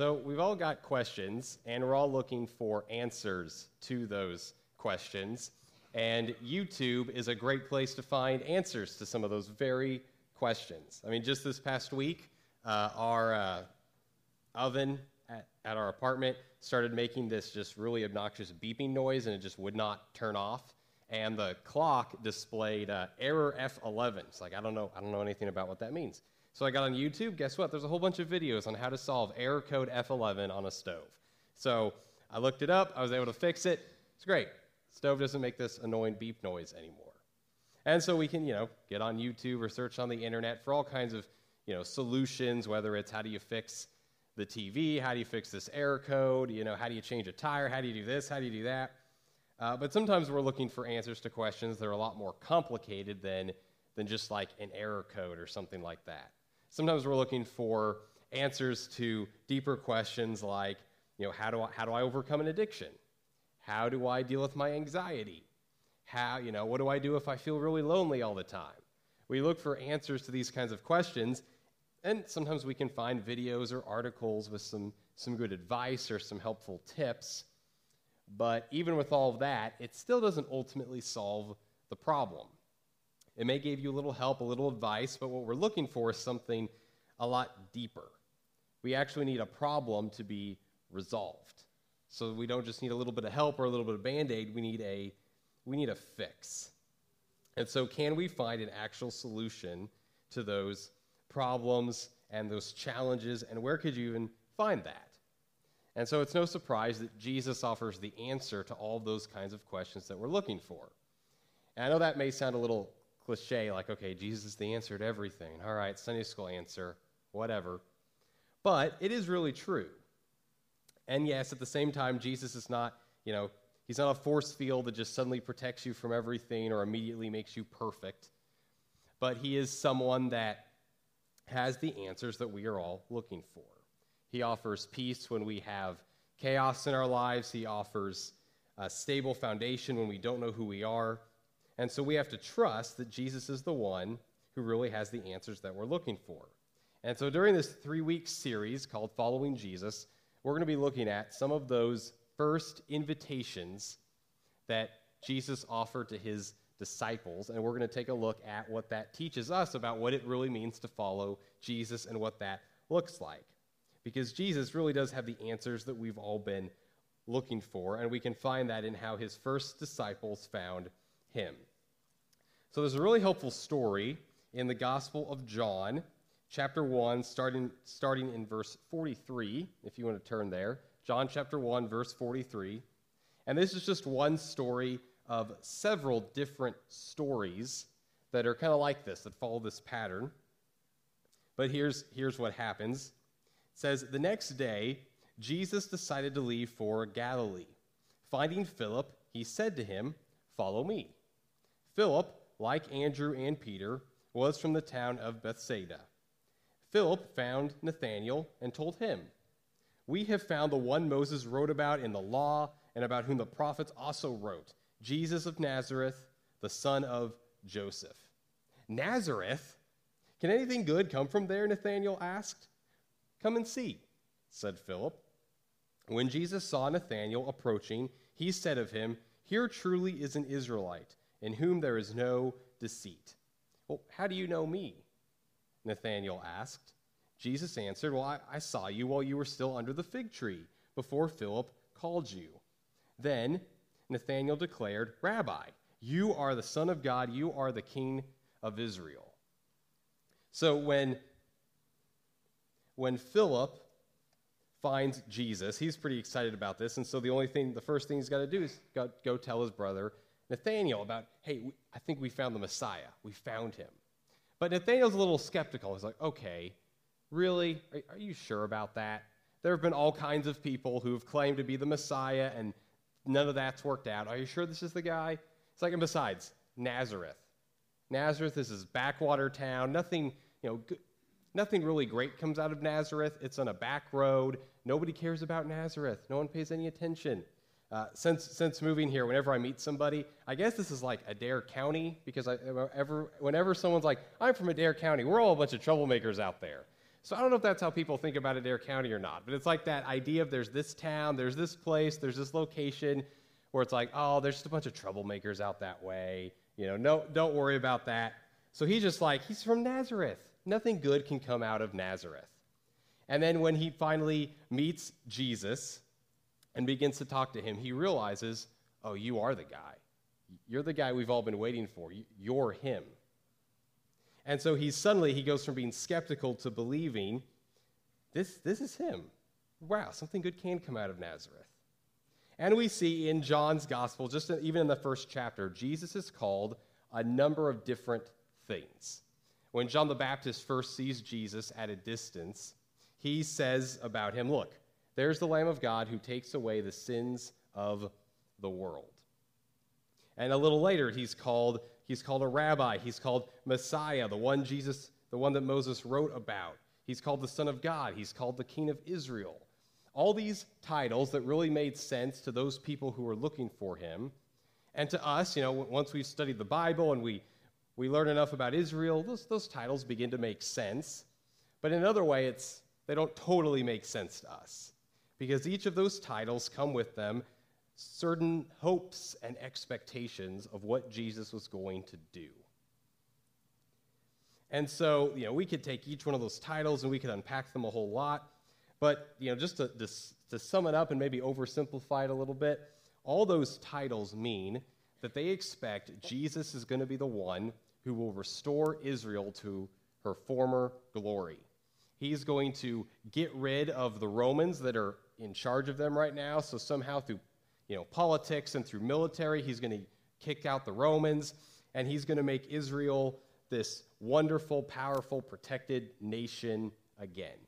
So we've all got questions, and we're all looking for answers to those questions. And YouTube is a great place to find answers to some of those very questions. I mean, just this past week, uh, our uh, oven at, at our apartment started making this just really obnoxious beeping noise, and it just would not turn off. And the clock displayed uh, error F11. It's like I don't know, I don't know anything about what that means. So I got on YouTube. Guess what? There's a whole bunch of videos on how to solve error code F11 on a stove. So I looked it up. I was able to fix it. It's great. Stove doesn't make this annoying beep noise anymore. And so we can, you know, get on YouTube or search on the internet for all kinds of, you know, solutions, whether it's how do you fix the TV, how do you fix this error code, you know, how do you change a tire, how do you do this, how do you do that. Uh, but sometimes we're looking for answers to questions that are a lot more complicated than, than just like an error code or something like that. Sometimes we're looking for answers to deeper questions like, you know, how do I, how do I overcome an addiction? How do I deal with my anxiety? How, you know, what do I do if I feel really lonely all the time? We look for answers to these kinds of questions, and sometimes we can find videos or articles with some, some good advice or some helpful tips. But even with all of that, it still doesn't ultimately solve the problem. It may give you a little help, a little advice, but what we're looking for is something a lot deeper. We actually need a problem to be resolved. So we don't just need a little bit of help or a little bit of band-aid, we need a we need a fix. And so can we find an actual solution to those problems and those challenges and where could you even find that? And so it's no surprise that Jesus offers the answer to all those kinds of questions that we're looking for. And I know that may sound a little cliche, like, okay, Jesus is the answer to everything. All right, Sunday school answer, whatever. But it is really true. And yes, at the same time, Jesus is not, you know, he's not a force field that just suddenly protects you from everything or immediately makes you perfect. But he is someone that has the answers that we are all looking for. He offers peace when we have chaos in our lives, he offers a stable foundation when we don't know who we are. And so we have to trust that Jesus is the one who really has the answers that we're looking for. And so during this three week series called Following Jesus, we're going to be looking at some of those first invitations that Jesus offered to his disciples. And we're going to take a look at what that teaches us about what it really means to follow Jesus and what that looks like. Because Jesus really does have the answers that we've all been looking for, and we can find that in how his first disciples found him. So there's a really helpful story in the Gospel of John, chapter 1, starting, starting in verse 43, if you want to turn there. John chapter 1, verse 43. And this is just one story of several different stories that are kind of like this, that follow this pattern. But here's, here's what happens it says, The next day, Jesus decided to leave for Galilee. Finding Philip, he said to him, Follow me. Philip like Andrew and Peter, was from the town of Bethsaida. Philip found Nathanael and told him, We have found the one Moses wrote about in the law and about whom the prophets also wrote, Jesus of Nazareth, the son of Joseph. Nazareth? Can anything good come from there? Nathanael asked. Come and see, said Philip. When Jesus saw Nathanael approaching, he said of him, Here truly is an Israelite in whom there is no deceit. Well, how do you know me? Nathanael asked. Jesus answered, Well, I, I, saw you while you were still under the fig tree, before Philip called you. Then Nathanael declared, Rabbi, you are the Son of God, you are the King of Israel. So when, when Philip finds Jesus, he's pretty excited about this, and so the only thing, the first thing he's got to do is go, go tell his brother Nathaniel about, hey, I think we found the Messiah. We found him. But Nathaniel's a little skeptical. He's like, okay, really? Are, are you sure about that? There have been all kinds of people who have claimed to be the Messiah, and none of that's worked out. Are you sure this is the guy? It's like, and besides, Nazareth. Nazareth this is backwater town. Nothing, you know, nothing really great comes out of Nazareth. It's on a back road. Nobody cares about Nazareth. No one pays any attention. Uh, since, since moving here, whenever I meet somebody, I guess this is like Adair County because I, ever, whenever someone's like, I'm from Adair County, we're all a bunch of troublemakers out there. So I don't know if that's how people think about Adair County or not, but it's like that idea of there's this town, there's this place, there's this location where it's like, oh, there's just a bunch of troublemakers out that way. You know, no, don't worry about that. So he's just like, he's from Nazareth. Nothing good can come out of Nazareth. And then when he finally meets Jesus and begins to talk to him, he realizes, oh, you are the guy. You're the guy we've all been waiting for. You're him. And so he suddenly he goes from being skeptical to believing this, this is him. Wow, something good can come out of Nazareth. And we see in John's gospel, just even in the first chapter, Jesus is called a number of different things. When John the Baptist first sees Jesus at a distance, he says about him, Look, there's the Lamb of God who takes away the sins of the world. And a little later, he's called, he's called a rabbi. He's called Messiah, the one Jesus, the one that Moses wrote about. He's called the Son of God. He's called the King of Israel. All these titles that really made sense to those people who were looking for him. And to us, you know, once we've studied the Bible and we, we learn enough about Israel, those, those titles begin to make sense. But in another way, it's, they don't totally make sense to us. Because each of those titles come with them certain hopes and expectations of what Jesus was going to do. And so, you know, we could take each one of those titles and we could unpack them a whole lot. But, you know, just to, to, to sum it up and maybe oversimplify it a little bit, all those titles mean that they expect Jesus is going to be the one who will restore Israel to her former glory. He's going to get rid of the Romans that are in charge of them right now. So somehow through you know, politics and through military. He's going to kick out the Romans, and he's going to make Israel this wonderful, powerful, protected nation again.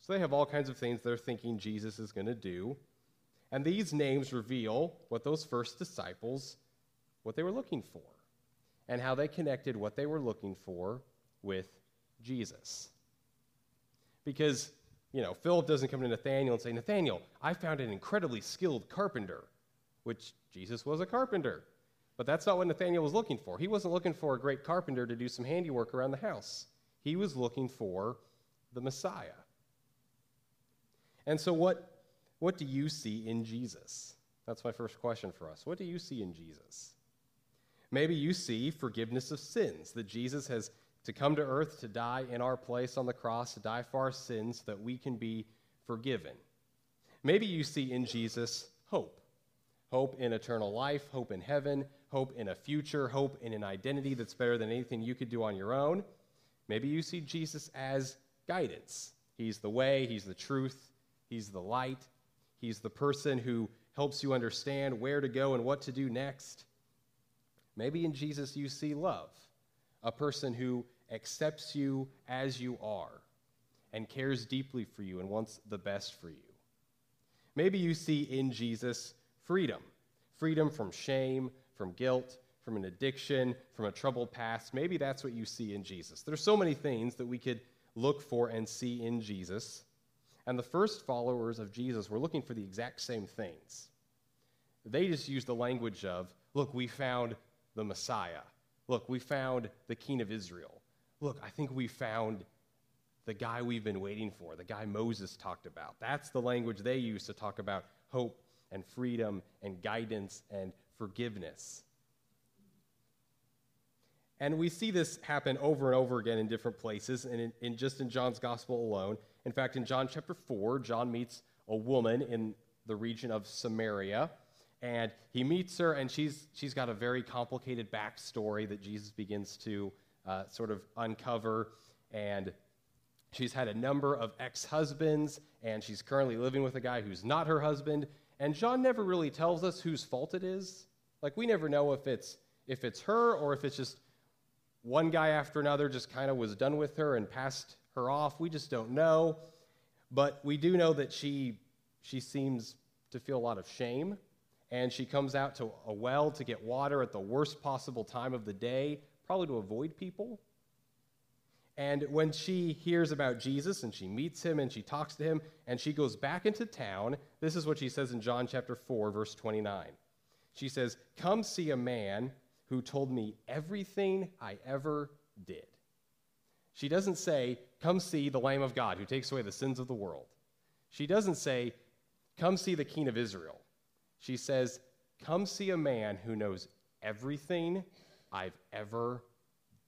So they have all kinds of things they're thinking Jesus is going to do. And these names reveal what those first disciples, what they were looking for, and how they connected what they were looking for with Jesus. Because you know, Philip doesn't come to Nathaniel and say, Nathaniel, I found an incredibly skilled carpenter, which Jesus was a carpenter. But that's not what Nathaniel was looking for. He wasn't looking for a great carpenter to do some handiwork around the house. He was looking for the Messiah. And so, what, what do you see in Jesus? That's my first question for us. What do you see in Jesus? Maybe you see forgiveness of sins, that Jesus has to come to earth to die in our place on the cross, to die for our sins, that we can be forgiven. Maybe you see in Jesus hope hope in eternal life, hope in heaven, hope in a future, hope in an identity that's better than anything you could do on your own. Maybe you see Jesus as guidance. He's the way, He's the truth, He's the light, He's the person who helps you understand where to go and what to do next. Maybe in Jesus you see love, a person who accepts you as you are and cares deeply for you and wants the best for you. Maybe you see in Jesus freedom freedom from shame, from guilt, from an addiction, from a troubled past. Maybe that's what you see in Jesus. There's so many things that we could look for and see in Jesus. And the first followers of Jesus were looking for the exact same things. They just used the language of, look, we found the Messiah. Look, we found the King of Israel look, I think we found the guy we've been waiting for, the guy Moses talked about. That's the language they use to talk about hope and freedom and guidance and forgiveness. And we see this happen over and over again in different places, and in, in, just in John's gospel alone. In fact, in John chapter 4, John meets a woman in the region of Samaria, and he meets her, and she's, she's got a very complicated backstory that Jesus begins to uh, sort of uncover. And she's had a number of ex husbands, and she's currently living with a guy who's not her husband. And John never really tells us whose fault it is. Like, we never know if it's, if it's her or if it's just one guy after another just kind of was done with her and passed her off. We just don't know. But we do know that she, she seems to feel a lot of shame. And she comes out to a well to get water at the worst possible time of the day probably to avoid people. And when she hears about Jesus and she meets him and she talks to him and she goes back into town, this is what she says in John chapter 4, verse 29. She says, Come see a man who told me everything I ever did. She doesn't say, Come see the Lamb of God who takes away the sins of the world. She doesn't say, Come see the King of Israel. She says, Come see a man who knows everything I've ever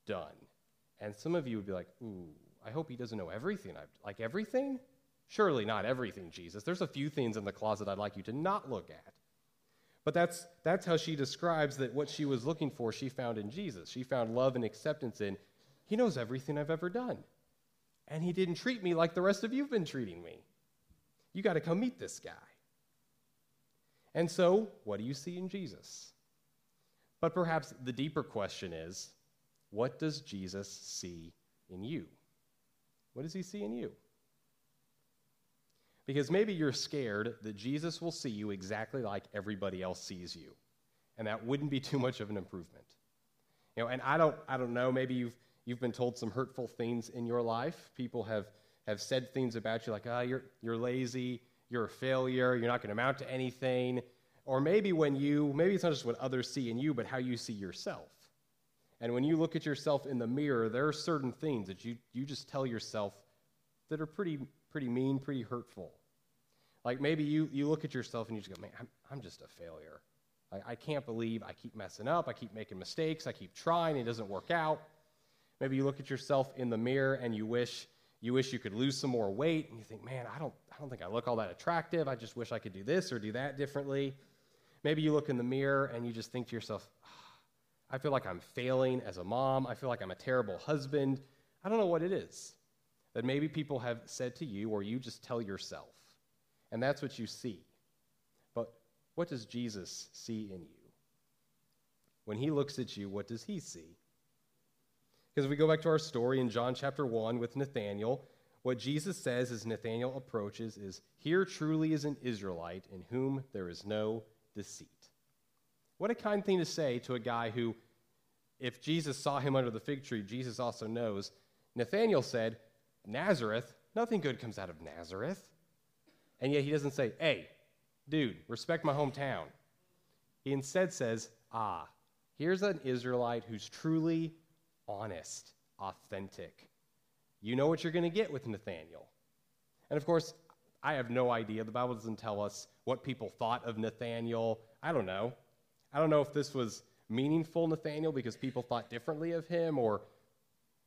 done. And some of you would be like, Ooh, I hope he doesn't know everything. I've, like everything? Surely not everything, Jesus. There's a few things in the closet I'd like you to not look at. But that's, that's how she describes that what she was looking for, she found in Jesus. She found love and acceptance in, He knows everything I've ever done. And He didn't treat me like the rest of you have been treating me. You got to come meet this guy. And so, what do you see in Jesus? But perhaps the deeper question is what does Jesus see in you? What does he see in you? Because maybe you're scared that Jesus will see you exactly like everybody else sees you. And that wouldn't be too much of an improvement. You know, and I don't, I don't know, maybe you've, you've been told some hurtful things in your life. People have, have said things about you like, oh, you're, you're lazy, you're a failure, you're not going to amount to anything. Or maybe when you, maybe it's not just what others see in you, but how you see yourself. And when you look at yourself in the mirror, there are certain things that you, you just tell yourself that are pretty, pretty mean, pretty hurtful. Like maybe you, you look at yourself and you just go, man, I'm, I'm just a failure. I, I can't believe I keep messing up. I keep making mistakes. I keep trying. It doesn't work out. Maybe you look at yourself in the mirror and you wish you wish you could lose some more weight and you think, man, I don't, I don't think I look all that attractive. I just wish I could do this or do that differently. Maybe you look in the mirror and you just think to yourself, ah, I feel like I'm failing as a mom. I feel like I'm a terrible husband. I don't know what it is that maybe people have said to you or you just tell yourself. And that's what you see. But what does Jesus see in you? When he looks at you, what does he see? Because if we go back to our story in John chapter 1 with Nathanael, what Jesus says as Nathanael approaches is, Here truly is an Israelite in whom there is no deceit. What a kind thing to say to a guy who, if Jesus saw him under the fig tree, Jesus also knows. Nathanael said, Nazareth, nothing good comes out of Nazareth. And yet he doesn't say, hey, dude, respect my hometown. He instead says, ah, here's an Israelite who's truly honest, authentic. You know what you're going to get with Nathanael. And of course, I have no idea. The Bible doesn't tell us what people thought of Nathanael. I don't know. I don't know if this was meaningful, Nathaniel, because people thought differently of him or,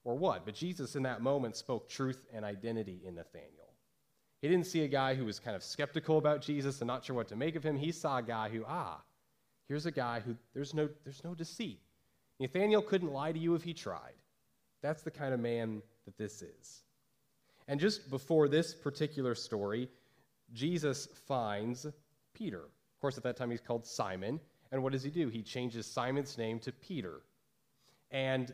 or what. But Jesus, in that moment, spoke truth and identity in Nathaniel. He didn't see a guy who was kind of skeptical about Jesus and not sure what to make of him. He saw a guy who, ah, here's a guy who there's no, there's no deceit. Nathaniel couldn't lie to you if he tried. That's the kind of man that this is. And just before this particular story, Jesus finds Peter. Of course, at that time he's called Simon. And what does he do? He changes Simon's name to Peter. And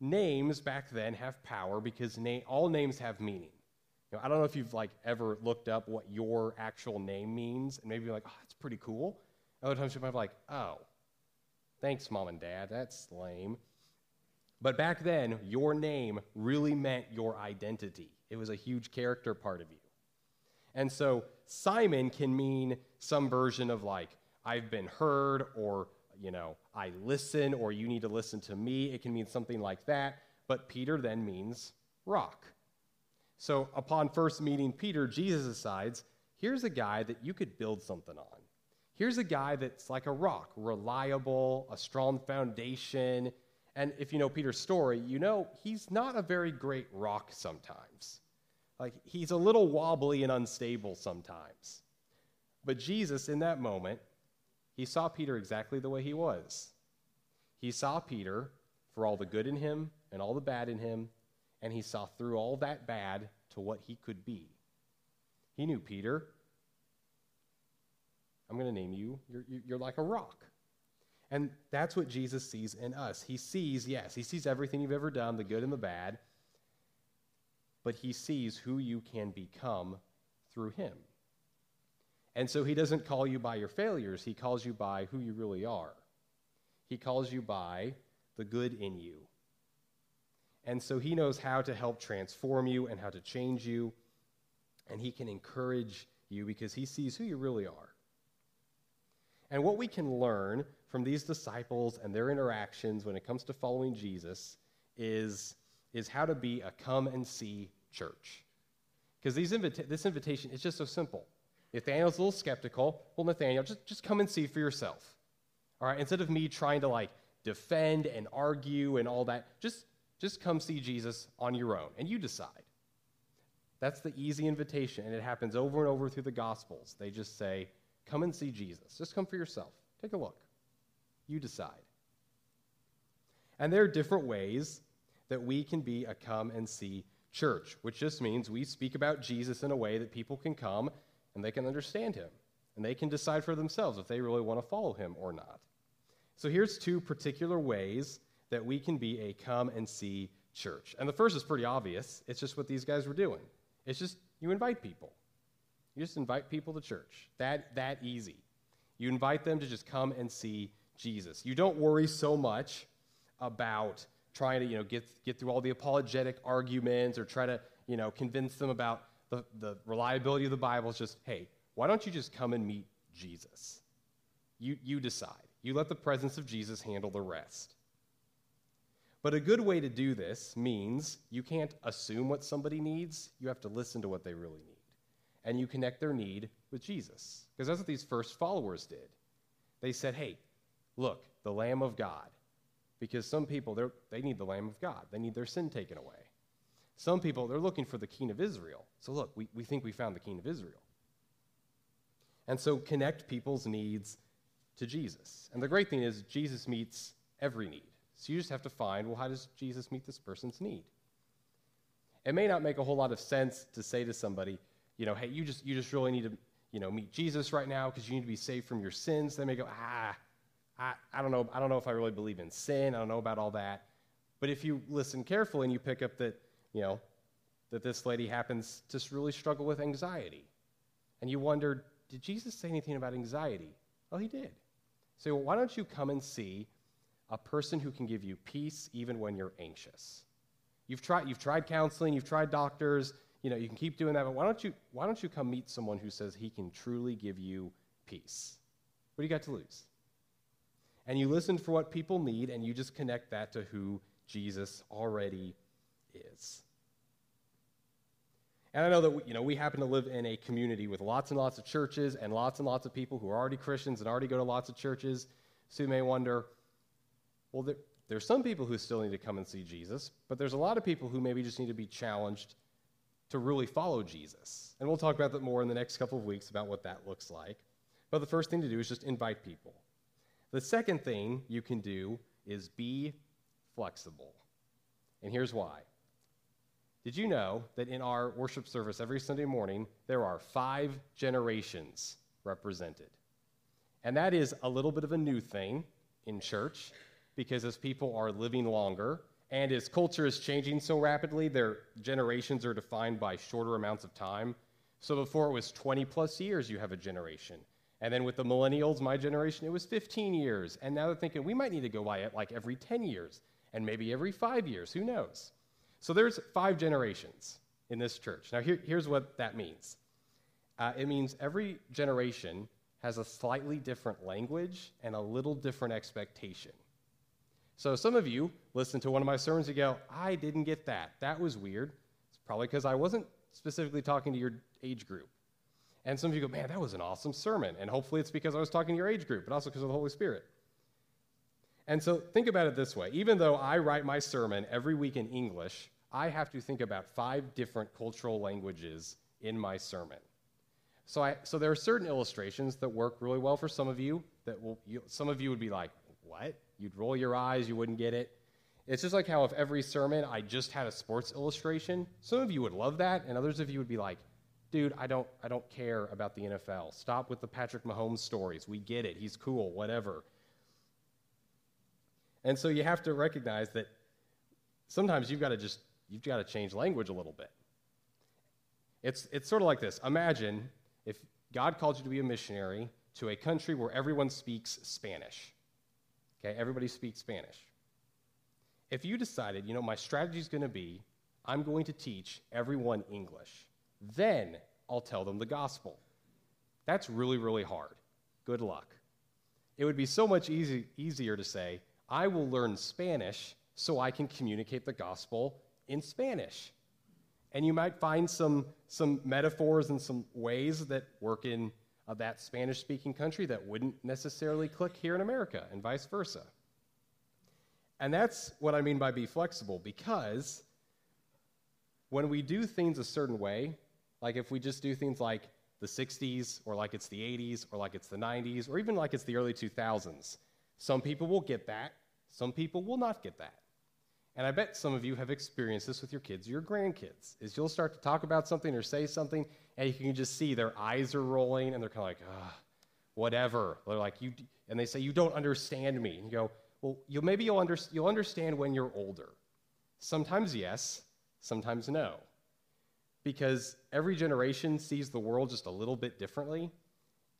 names back then have power because na- all names have meaning. You know, I don't know if you've like ever looked up what your actual name means, and maybe you're like, oh, that's pretty cool. Other times you might be like, oh, thanks, mom and dad, that's lame. But back then, your name really meant your identity. It was a huge character part of you. And so Simon can mean some version of like I've been heard, or, you know, I listen, or you need to listen to me. It can mean something like that. But Peter then means rock. So upon first meeting Peter, Jesus decides here's a guy that you could build something on. Here's a guy that's like a rock, reliable, a strong foundation. And if you know Peter's story, you know he's not a very great rock sometimes. Like he's a little wobbly and unstable sometimes. But Jesus, in that moment, he saw Peter exactly the way he was. He saw Peter for all the good in him and all the bad in him, and he saw through all that bad to what he could be. He knew Peter. I'm going to name you, you're, you're like a rock. And that's what Jesus sees in us. He sees, yes, he sees everything you've ever done, the good and the bad, but he sees who you can become through him. And so he doesn't call you by your failures, he calls you by who you really are. He calls you by the good in you. And so he knows how to help transform you and how to change you. And he can encourage you because he sees who you really are. And what we can learn from these disciples and their interactions when it comes to following Jesus is is how to be a come and see church. Because invita- this invitation is just so simple. Nathaniel's a little skeptical. Well, Nathaniel, just, just come and see for yourself. All right, instead of me trying to like defend and argue and all that, just, just come see Jesus on your own and you decide. That's the easy invitation, and it happens over and over through the Gospels. They just say, Come and see Jesus. Just come for yourself. Take a look. You decide. And there are different ways that we can be a come and see church, which just means we speak about Jesus in a way that people can come and they can understand him and they can decide for themselves if they really want to follow him or not. So here's two particular ways that we can be a come and see church. And the first is pretty obvious. It's just what these guys were doing. It's just you invite people. You just invite people to church. That that easy. You invite them to just come and see Jesus. You don't worry so much about trying to, you know, get get through all the apologetic arguments or try to, you know, convince them about the, the reliability of the Bible. It's just, hey, why don't you just come and meet Jesus? You you decide. You let the presence of Jesus handle the rest. But a good way to do this means you can't assume what somebody needs, you have to listen to what they really need. And you connect their need with Jesus. Because that's what these first followers did. They said, hey, look, the Lamb of God. Because some people, they need the Lamb of God, they need their sin taken away. Some people, they're looking for the King of Israel. So look, we, we think we found the King of Israel. And so connect people's needs to Jesus. And the great thing is, Jesus meets every need. So you just have to find, well, how does Jesus meet this person's need? It may not make a whole lot of sense to say to somebody, you know, hey, you just, you just really need to, you know, meet Jesus right now because you need to be saved from your sins. They may go, ah, I, I don't know, I don't know if I really believe in sin. I don't know about all that. But if you listen carefully and you pick up that, you know, that this lady happens to really struggle with anxiety, and you wonder, did Jesus say anything about anxiety? Well, he did. So why don't you come and see a person who can give you peace even when you're anxious. You've tried, you've tried counseling, you've tried doctors, you know, you can keep doing that, but why don't you, why don't you come meet someone who says he can truly give you peace? What do you got to lose? And you listen for what people need, and you just connect that to who Jesus already is. And I know that we, you know we happen to live in a community with lots and lots of churches and lots and lots of people who are already Christians and already go to lots of churches. So you may wonder, well, there, there's some people who still need to come and see Jesus, but there's a lot of people who maybe just need to be challenged to really follow Jesus. And we'll talk about that more in the next couple of weeks about what that looks like. But the first thing to do is just invite people. The second thing you can do is be flexible. And here's why. Did you know that in our worship service every Sunday morning, there are five generations represented? And that is a little bit of a new thing in church because as people are living longer and as culture is changing so rapidly, their generations are defined by shorter amounts of time. So before it was 20 plus years, you have a generation. And then with the millennials, my generation, it was 15 years. And now they're thinking we might need to go by it like every 10 years and maybe every five years. Who knows? So there's five generations in this church. Now, here, here's what that means uh, it means every generation has a slightly different language and a little different expectation. So some of you listen to one of my sermons and go, I didn't get that. That was weird. It's probably because I wasn't specifically talking to your age group. And some of you go, man, that was an awesome sermon. And hopefully it's because I was talking to your age group, but also because of the Holy Spirit. And so think about it this way even though I write my sermon every week in English, I have to think about five different cultural languages in my sermon. So, I, so there are certain illustrations that work really well for some of you that will, you, some of you would be like, what? You'd roll your eyes, you wouldn't get it. It's just like how if every sermon I just had a sports illustration, some of you would love that, and others of you would be like, dude, I don't, I don't care about the NFL. Stop with the Patrick Mahomes stories. We get it. He's cool, whatever. And so you have to recognize that sometimes you've got to just, you've got to change language a little bit. It's, it's sort of like this. Imagine if God called you to be a missionary to a country where everyone speaks Spanish. Okay, everybody speaks Spanish. If you decided, you know, my strategy is going to be I'm going to teach everyone English, then I'll tell them the gospel. That's really, really hard. Good luck. It would be so much easy, easier to say, I will learn Spanish so I can communicate the gospel in Spanish. And you might find some, some metaphors and some ways that work in uh, that Spanish speaking country that wouldn't necessarily click here in America, and vice versa. And that's what I mean by be flexible, because when we do things a certain way, like if we just do things like the 60s, or like it's the 80s, or like it's the 90s, or even like it's the early 2000s, some people will get that, some people will not get that. And I bet some of you have experienced this with your kids or your grandkids, is you'll start to talk about something or say something, and you can just see their eyes are rolling, and they're kind of like, whatever. They're like, you, and they say, you don't understand me. And you go, well, you'll, maybe you'll, under, you'll understand when you're older. Sometimes yes, sometimes no. Because every generation sees the world just a little bit differently.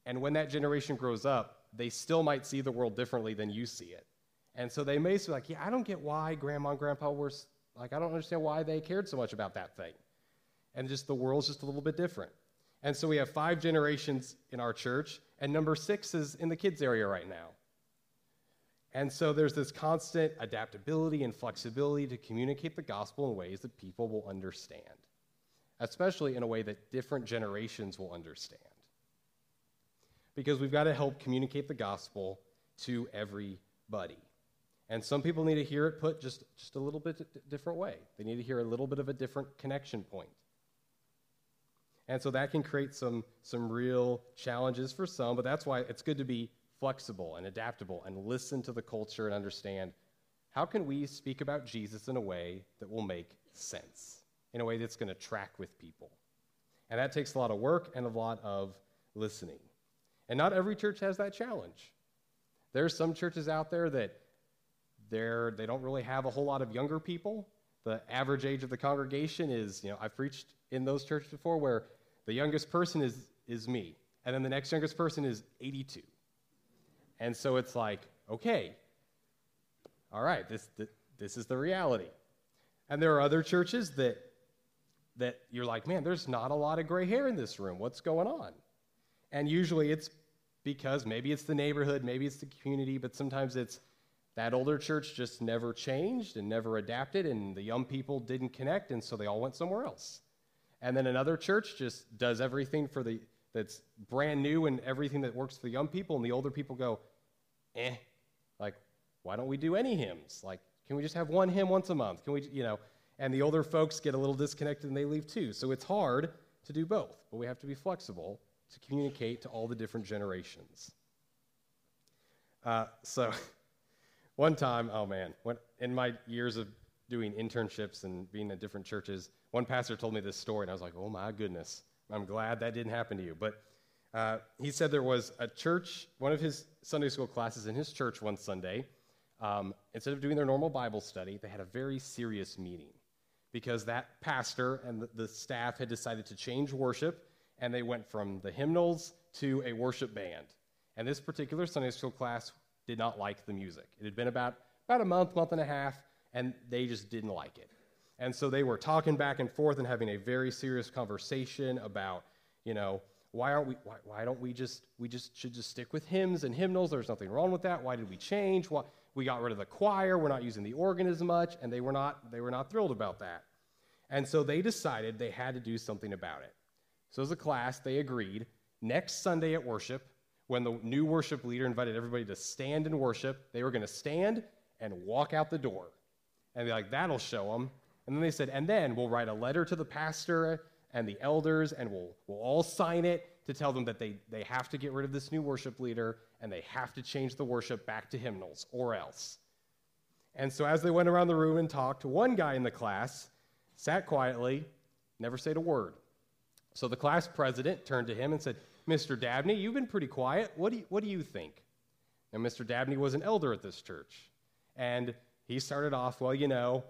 And when that generation grows up, they still might see the world differently than you see it. And so they may say, like, yeah, I don't get why grandma and grandpa were, like, I don't understand why they cared so much about that thing. And just the world's just a little bit different. And so we have five generations in our church, and number six is in the kids' area right now. And so there's this constant adaptability and flexibility to communicate the gospel in ways that people will understand, especially in a way that different generations will understand. Because we've got to help communicate the gospel to everybody. And some people need to hear it put just, just a little bit different way. They need to hear a little bit of a different connection point. And so that can create some, some real challenges for some, but that's why it's good to be flexible and adaptable and listen to the culture and understand how can we speak about Jesus in a way that will make sense, in a way that's going to track with people. And that takes a lot of work and a lot of listening. And not every church has that challenge. There's some churches out there that they're, they don't really have a whole lot of younger people. The average age of the congregation is, you know, I've preached in those churches before where the youngest person is, is me, and then the next youngest person is 82. And so it's like, okay, all right, this, this, this is the reality. And there are other churches that, that you're like, man, there's not a lot of gray hair in this room. What's going on? And usually it's because maybe it's the neighborhood, maybe it's the community, but sometimes it's that older church just never changed and never adapted, and the young people didn't connect, and so they all went somewhere else. And then another church just does everything for the that's brand new and everything that works for the young people, and the older people go, eh, like, why don't we do any hymns? Like, can we just have one hymn once a month? Can we, you know? And the older folks get a little disconnected and they leave too. So it's hard to do both, but we have to be flexible to communicate to all the different generations. Uh, so, one time, oh man, when, in my years of doing internships and being at different churches, one pastor told me this story, and I was like, oh my goodness, I'm glad that didn't happen to you. But uh, he said there was a church, one of his Sunday school classes in his church one Sunday. Um, instead of doing their normal Bible study, they had a very serious meeting because that pastor and the, staff had decided to change worship, and they went from the hymnals to a worship band. And this particular Sunday school class did not like the music. It had been about, about a month, month and a half, and they just didn't like it. And so they were talking back and forth and having a very serious conversation about, you know, why aren't we why, why don't we just we just should just stick with hymns and hymnals there's nothing wrong with that why did we change why, we got rid of the choir we're not using the organ as much and they were not they were not thrilled about that. And so they decided they had to do something about it. So as a class they agreed next sunday at worship when the new worship leader invited everybody to stand and worship they were going to stand and walk out the door. And they're like that'll show them and then they said and then we'll write a letter to the pastor and the elders, and we'll, we'll all sign it to tell them that they, they have to get rid of this new worship leader and they have to change the worship back to hymnals or else. And so as they went around the room and talked, one guy in the class sat quietly, never said a word. So the class president turned to him and said, Mr. Dabney, you've been pretty quiet. What do you, what do you think? Now, Mr. Dabney was an elder at this church. And he started off, well, you know,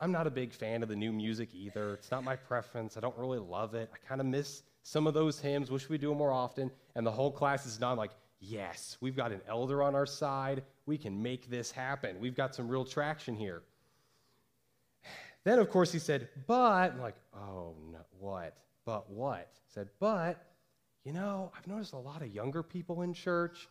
I'm not a big fan of the new music either. It's not my preference. I don't really love it. I kind of miss some of those hymns. Wish we do them more often. And the whole class is not like, yes, we've got an elder on our side. We can make this happen. We've got some real traction here. Then, of course, he said, but, I'm like, oh, no, what? But what? He said, but, you know, I've noticed a lot of younger people in church,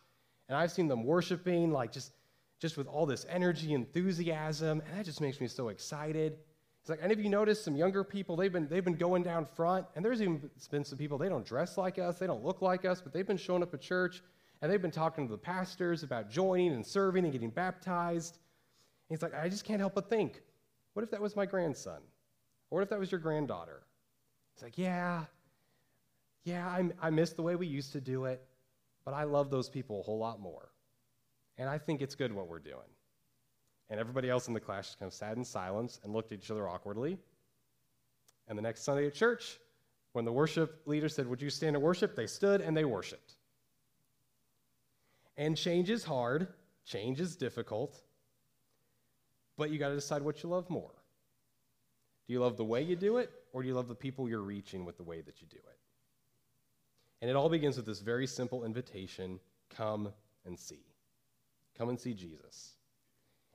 and I've seen them worshiping, like just just with all this energy, enthusiasm, and that just makes me so excited. He's like, any of you noticed some younger people? They've been, they've been going down front, and there's even been some people, they don't dress like us, they don't look like us, but they've been showing up at church, and they've been talking to the pastors about joining and serving and getting baptized. And he's like, I just can't help but think, what if that was my grandson? Or what if that was your granddaughter? He's like, yeah, yeah, I, I miss the way we used to do it, but I love those people a whole lot more. And I think it's good what we're doing. And everybody else in the class just kind of sat in silence and looked at each other awkwardly. And the next Sunday at church, when the worship leader said, Would you stand and worship? They stood and they worshiped. And change is hard, change is difficult, but you got to decide what you love more. Do you love the way you do it, or do you love the people you're reaching with the way that you do it? And it all begins with this very simple invitation come and see. Come and see Jesus.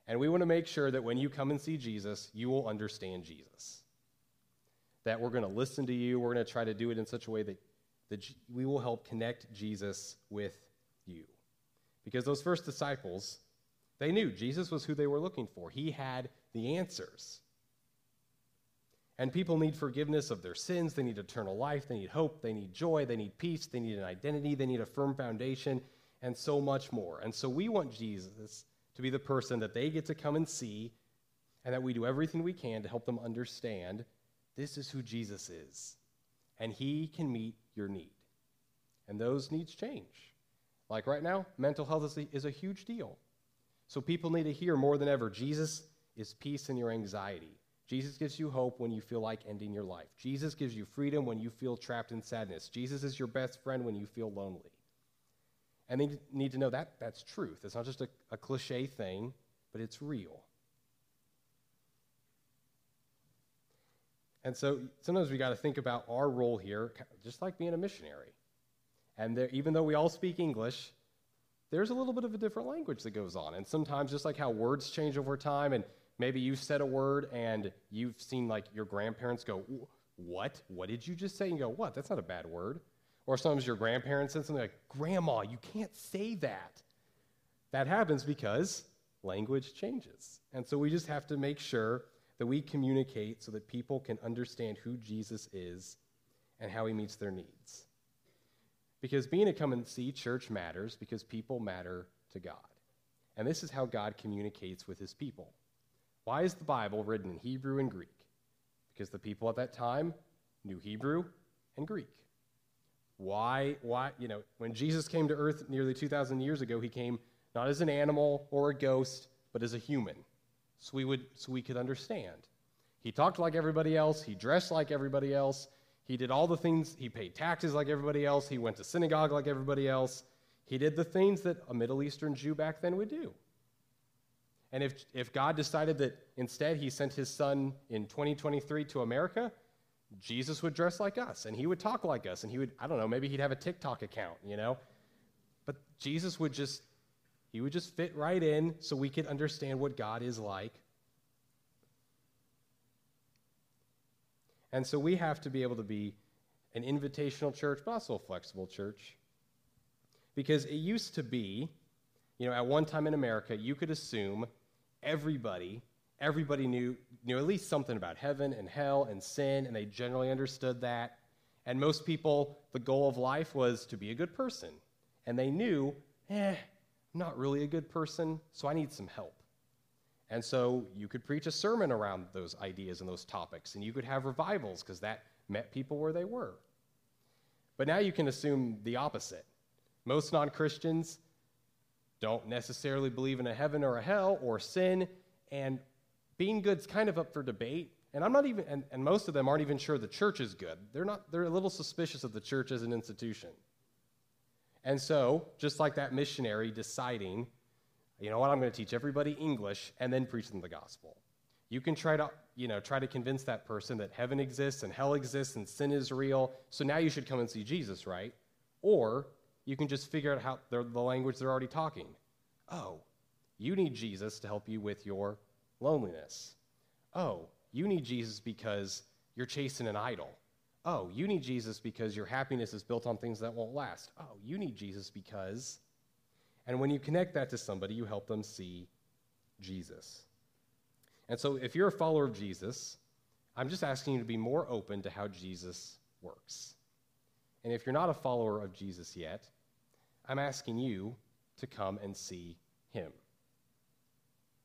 And we want to make sure that when you come and see Jesus, you will understand Jesus. That we're going to listen to you. We're going to try to do it in such a way that, that we will help connect Jesus with you. Because those first disciples, they knew Jesus was who they were looking for, He had the answers. And people need forgiveness of their sins. They need eternal life. They need hope. They need joy. They need peace. They need an identity. They need a firm foundation, and so much more. And so we want Jesus to be the person that they get to come and see, and that we do everything we can to help them understand this is who Jesus is. And he can meet your need. And those needs change. Like right now, mental health is a, huge deal. So people need to hear more than ever Jesus is peace in your anxiety. Jesus gives you hope when you feel like ending your life. Jesus gives you freedom when you feel trapped in sadness. Jesus is your best friend when you feel lonely. And they need to know that that's truth. It's not just a, a cliche thing, but it's real. And so sometimes we got to think about our role here, just like being a missionary. And there, even though we all speak English, there's a little bit of a different language that goes on. And sometimes, just like how words change over time, and maybe you said a word and you've seen like your grandparents go, What? What did you just say? And you go, What? That's not a bad word. Or sometimes your grandparents said something like, Grandma, you can't say that. That happens because language changes. And so we just have to make sure that we communicate so that people can understand who Jesus is and how he meets their needs. Because being a come and see church matters because people matter to God. And this is how God communicates with his people. Why is the Bible written in Hebrew and Greek? Because the people at that time knew Hebrew and Greek. Why, why, you know, when Jesus came to earth nearly 2,000 years ago, he came not as an animal or a ghost, but as a human. So we, would, so we could understand. He talked like everybody else, he dressed like everybody else, he did all the things, he paid taxes like everybody else, he went to synagogue like everybody else. He did the things that a Middle Eastern Jew back then would do. And if, if God decided that instead he sent his son in 2023 to America, Jesus would dress like us and he would talk like us and he would, I don't know, maybe he'd have a TikTok account, you know? But Jesus would just, he would just fit right in so we could understand what God is like. And so we have to be able to be an invitational church, but also a flexible church. Because it used to be, you know, at one time in America, you could assume everybody everybody knew, knew at least something about heaven and hell and sin, and they generally understood that. And most people, the goal of life was to be a good person. And they knew, eh, I'm not really a good person, so I need some help. And so you could preach a sermon around those ideas and those topics, and you could have revivals because that met people where they were. But now you can assume the opposite. Most non Christians don't necessarily believe in a heaven or a hell or sin, and being good's kind of up for debate. And I'm not even, and, and most of them aren't even sure the church is good. They're not, they're a little suspicious of the church as an institution. And so, just like that missionary deciding, you know what, I'm going to teach everybody English and then preach them the gospel. You can try to, you know, try to convince that person that heaven exists and hell exists and sin is real. So now you should come and see Jesus, right? Or you can just figure out how the language they're already talking. Oh, you need Jesus to help you with your loneliness. Oh, you need Jesus because you're chasing an idol. Oh, you need Jesus because your happiness is built on things that won't last. Oh, you need Jesus because. And when you connect that to somebody, you help them see Jesus. And so if you're a follower of Jesus, I'm just asking you to be more open to how Jesus works. And if you're not a follower of Jesus yet, I'm asking you to come and see him.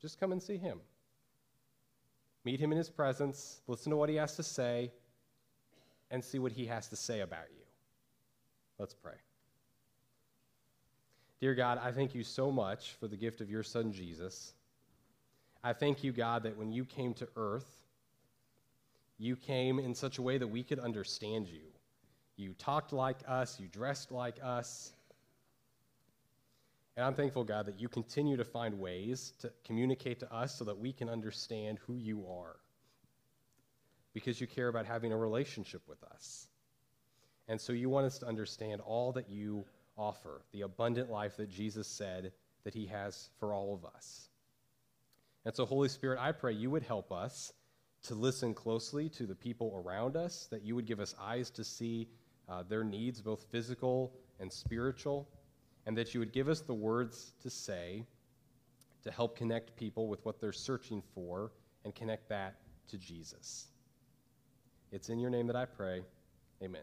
Just come and see him. Meet him in his presence, listen to what he has to say, and see what he has to say about you. Let's pray. Dear God, I thank you so much for the gift of your son Jesus. I thank you, God, that when you came to earth, you came in such a way that we could understand you. You talked like us, you dressed like us. And I'm thankful, God, that you continue to find ways to communicate to us so that we can understand who you are. Because you care about having a relationship with us. And so you want us to understand all that you offer, the abundant life that Jesus said that he has for all of us. And so, Holy Spirit, I pray you would help us to listen closely to the people around us, that you would give us eyes to see uh, their needs, both physical and spiritual, and that you would give us the words to say to help connect people with what they're searching for and connect that to Jesus. It's in your name that I pray. Amen.